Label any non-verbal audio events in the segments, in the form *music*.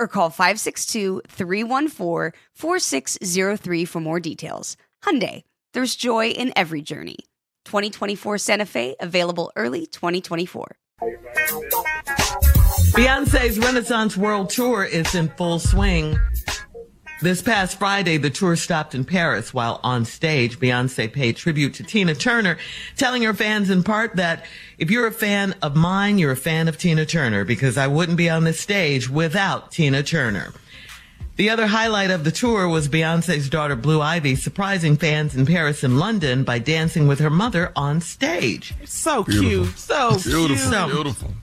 or call 562-314-4603 for more details. Hyundai, there's joy in every journey. 2024 Santa Fe, available early 2024. Beyonce's Renaissance World Tour is in full swing. This past Friday, the tour stopped in Paris while on stage. Beyonce paid tribute to Tina Turner, telling her fans in part that if you're a fan of mine, you're a fan of Tina Turner because I wouldn't be on this stage without Tina Turner. The other highlight of the tour was Beyonce's daughter Blue Ivy surprising fans in Paris and London by dancing with her mother on stage. So Beautiful. cute. So Beautiful, cute. So- beautiful.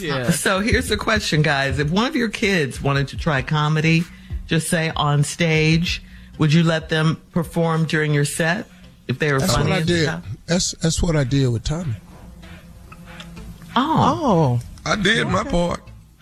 Yeah. So here's the question, guys. If one of your kids wanted to try comedy, just say on stage, would you let them perform during your set if they were That's funny what I did. stuff? That's that's what I did with Tommy. Oh, Oh. I did my part.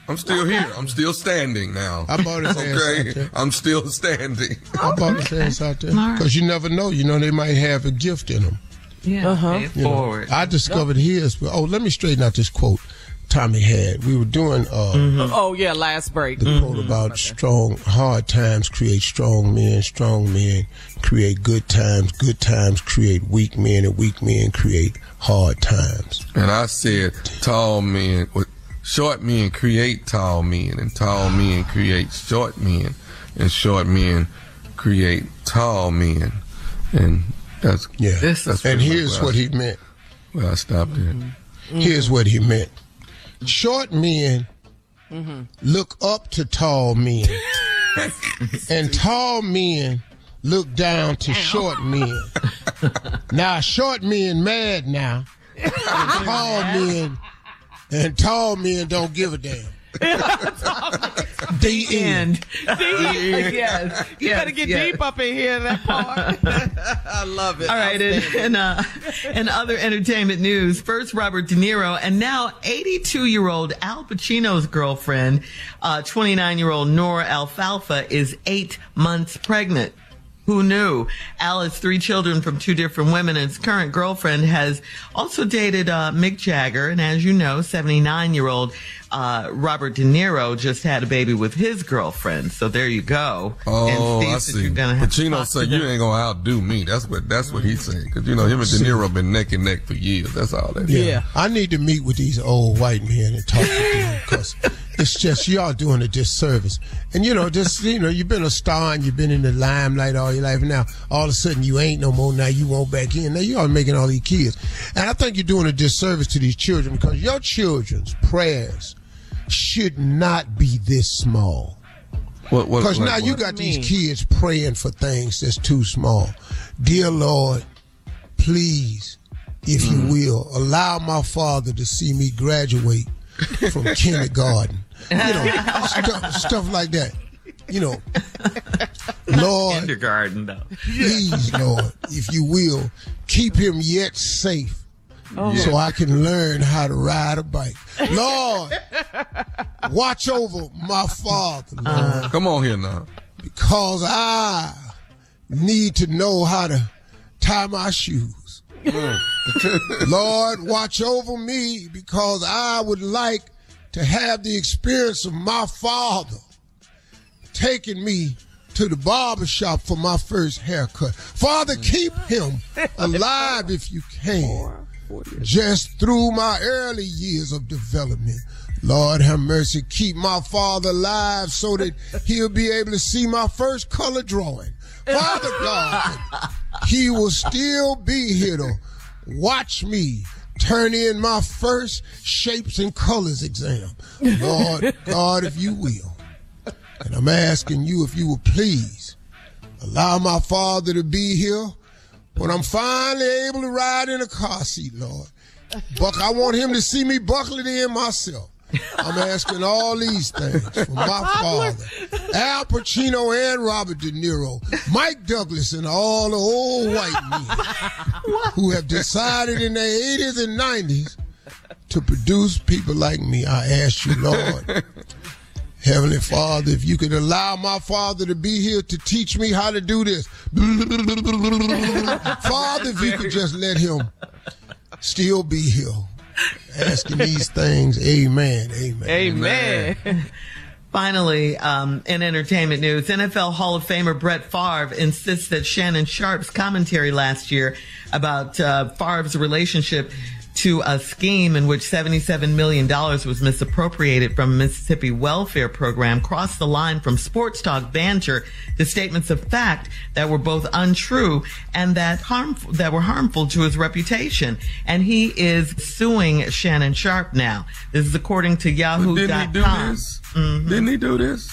I'm still here. I'm still standing now. I bought his *laughs* ass out okay. there. I'm still standing. I bought his ass out there All right. because you never know. You know they might have a gift in them. yeah. Uh-huh. Pay it You know, forward. I discovered his. But oh, let me straighten out this quote Tommy had. We were doing uh, Mm-hmm. Oh yeah. Last break. the quote about strong, hard times create strong men, strong men create good times, good times create weak men, and weak men create hard times. And I said, tall men, what- short men create tall men, and tall men create short men, and short men create tall men. And that's, Yeah. This that's and here's where what I- he meant. Well, I stopped at. Here's what he meant. Short men look up to tall men, *laughs* and tall men look down to short men. Now, short men mad now, and tall *laughs* men and tall men don't give a damn. the end. And yes. You Yes, better get yes. deep up in here. That part. *laughs* *laughs* I love it. All right, and, and uh, in other entertainment news, first Robert De Niro, and now 82-year-old Al Pacino's girlfriend, uh, 29-year-old Noor Alfallah, is eight months pregnant. Who knew? Al has three children from two different women, and his current girlfriend has also dated uh, Mick Jagger, and as you know, 79-year-old uh, Robert De Niro just had a baby with his girlfriend. So there you go. Oh, Steve I see. you're gonna have to Pacino talk said to you ain't gonna outdo me. That's what that's what he's saying. Because you know him and De Niro been neck and neck for years. That's all that is. Yeah. I need to meet with these old white men and talk with them because it's just y'all doing a disservice. And you know, just you know, you've been a star and you've been in the limelight all your life. Now all of a sudden you ain't no more. Now you want back in. Now you are making all these kids, and I think you're doing a disservice to these children because your children's prayers should not be this small. What, what, Because like now you got do these kids praying for things that's too small. Dear Lord, please, if Mm. you will, allow my father to see me graduate from kindergarten. *laughs* You know, stuff, stuff like that. You know, Lord, Kindergarten though. please, Lord, if you will, keep him yet safe. Oh. So I can learn how to ride a bike. Lord, watch over my father, uh-huh. Lord Come on here now. because I need to know how to tie my shoes. Mm. *laughs* Lord, watch over me because I would like to have the experience of my father taking me to the barber shop for my first haircut. Father, keep him alive if you can. Just through my early years of development. Lord have mercy. Keep my father alive so that he'll be able to see my first color drawing. Father God, he will still be here to watch me turn in my first shapes and colors exam. Lord *laughs* God, if you will. And I'm asking you if you will please allow my father to be here when I'm finally able to ride in a car seat, Lord. Buck, I want him to see me buckling in myself. I'm asking all these things for my *laughs* father, Al Pacino and Robert De Niro, Mike Douglas, and all the old white men *laughs* who have decided in their 80s and 90s to produce people like me. I ask you, Lord, Heavenly Father, if you could allow my father to be here to teach me how to do this. *laughs* Father, if you could just let him still be here. Asking these things, amen, amen. Amen. *laughs* Finally, um, in entertainment news, NFL Hall of Famer Brett Favre insists that Shannon Sharpe's commentary last year about uh, Favre's relationship to a scheme in which $77 million was misappropriated from a Mississippi welfare program crossed the line from sports talk banter to statements of fact that were both untrue and that harmful, that were harmful to his reputation. And he is suing Shannon Sharpe now. This is according to Yahoo.com. Didn't he do this? Mm-hmm. Didn't he do this?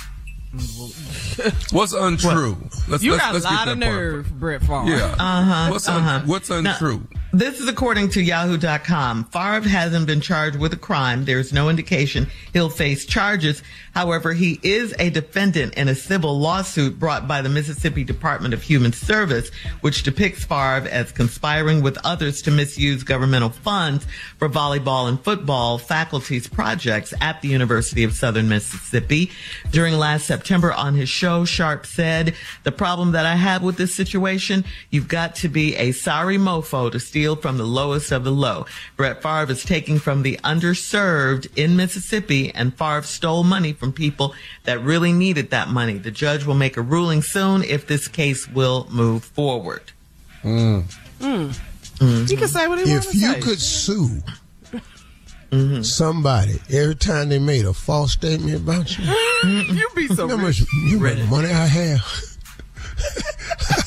What's untrue? Let's, You let's, got a let's get lot that of part. nerve, Brett Favre. Yeah. Uh-huh, What's un- uh-huh. what's Now- untrue? This is according to Yahoo.com. Favre hasn't been charged with a crime. There's no indication he'll face charges. However, he is a defendant in a civil lawsuit brought by the Mississippi Department of Human Service, which depicts Favre as conspiring with others to misuse governmental funds for volleyball and football faculty's projects at the University of Southern Mississippi. During last September on his show, Sharpe said, the problem that I have with this situation, you've got to be a sorry mofo to steal from the lowest of the low. Brett Favre is taking from the underserved in Mississippi and Favre stole money from people that really needed that money. The judge will make a ruling soon if this case will move forward. Mm. Hmm. Mm-hmm. He can say what he wants If you say. could sue mm-hmm. somebody every time they made a false statement about you, *laughs* you be so how rich. much you know the money I have? *laughs*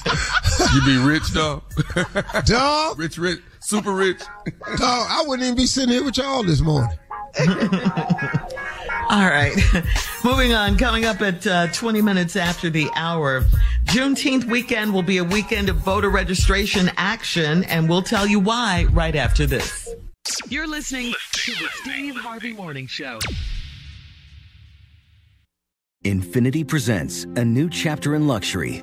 You be rich, dog. *laughs* Dog, rich, rich, super rich. dog, I wouldn't even be sitting here with y'all this morning. *laughs* All right. *laughs* Moving on, coming up at uh, 20 minutes after the hour. Juneteenth weekend will be a weekend of voter registration action, and we'll tell you why right after this. You're listening to the Steve Harvey Morning Show. Infiniti presents a new chapter in luxury,